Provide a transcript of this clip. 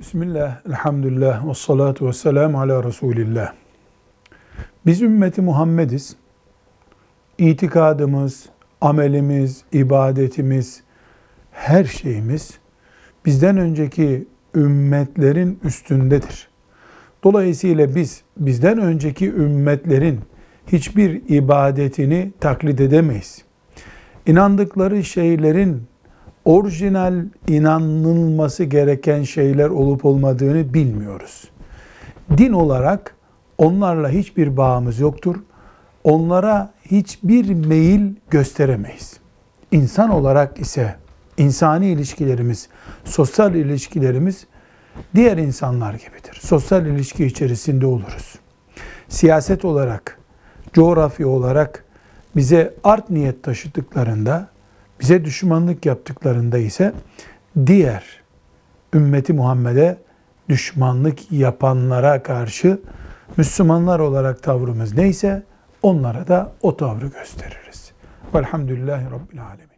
Bismillah, elhamdülillah, ve salatu ve selamu ala Resulillah. Biz ümmeti Muhammediz. İtikadımız, amelimiz, ibadetimiz, her şeyimiz bizden önceki ümmetlerin üstündedir. Dolayısıyla biz bizden önceki ümmetlerin hiçbir ibadetini taklit edemeyiz. İnandıkları şeylerin orijinal inanılması gereken şeyler olup olmadığını bilmiyoruz. Din olarak onlarla hiçbir bağımız yoktur. Onlara hiçbir meyil gösteremeyiz. İnsan olarak ise insani ilişkilerimiz, sosyal ilişkilerimiz diğer insanlar gibidir. Sosyal ilişki içerisinde oluruz. Siyaset olarak, coğrafya olarak bize art niyet taşıdıklarında, bize düşmanlık yaptıklarında ise diğer ümmeti Muhammed'e düşmanlık yapanlara karşı Müslümanlar olarak tavrımız neyse onlara da o tavrı gösteririz. Velhamdülillahi Rabbil Alemin.